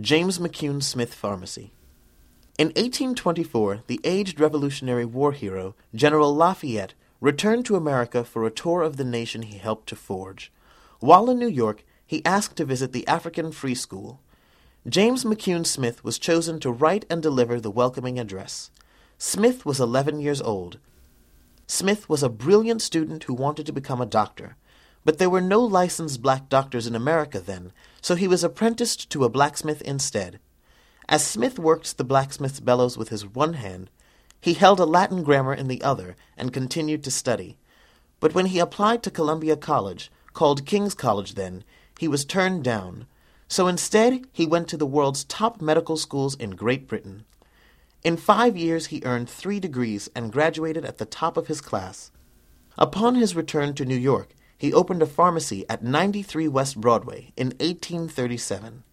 James McCune Smith Pharmacy. In 1824, the aged Revolutionary War hero, General Lafayette, returned to America for a tour of the nation he helped to forge. While in New York, he asked to visit the African Free School. James McCune Smith was chosen to write and deliver the welcoming address. Smith was 11 years old. Smith was a brilliant student who wanted to become a doctor. But there were no licensed black doctors in America then, so he was apprenticed to a blacksmith instead. As Smith worked the blacksmith's bellows with his one hand, he held a Latin grammar in the other and continued to study. But when he applied to Columbia College, called King's College then, he was turned down. So instead, he went to the world's top medical schools in Great Britain. In five years, he earned three degrees and graduated at the top of his class. Upon his return to New York, he opened a pharmacy at 93 West Broadway in 1837.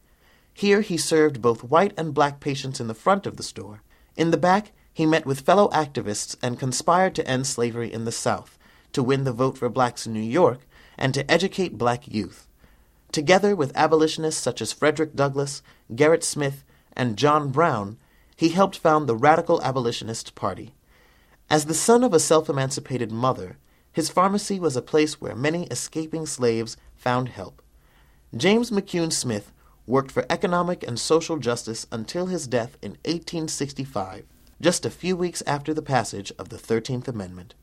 Here he served both white and black patients in the front of the store. In the back, he met with fellow activists and conspired to end slavery in the South, to win the vote for blacks in New York, and to educate black youth. Together with abolitionists such as Frederick Douglass, Gerrit Smith, and John Brown, he helped found the Radical Abolitionist Party. As the son of a self emancipated mother, his pharmacy was a place where many escaping slaves found help. James McCune Smith worked for economic and social justice until his death in 1865, just a few weeks after the passage of the Thirteenth Amendment.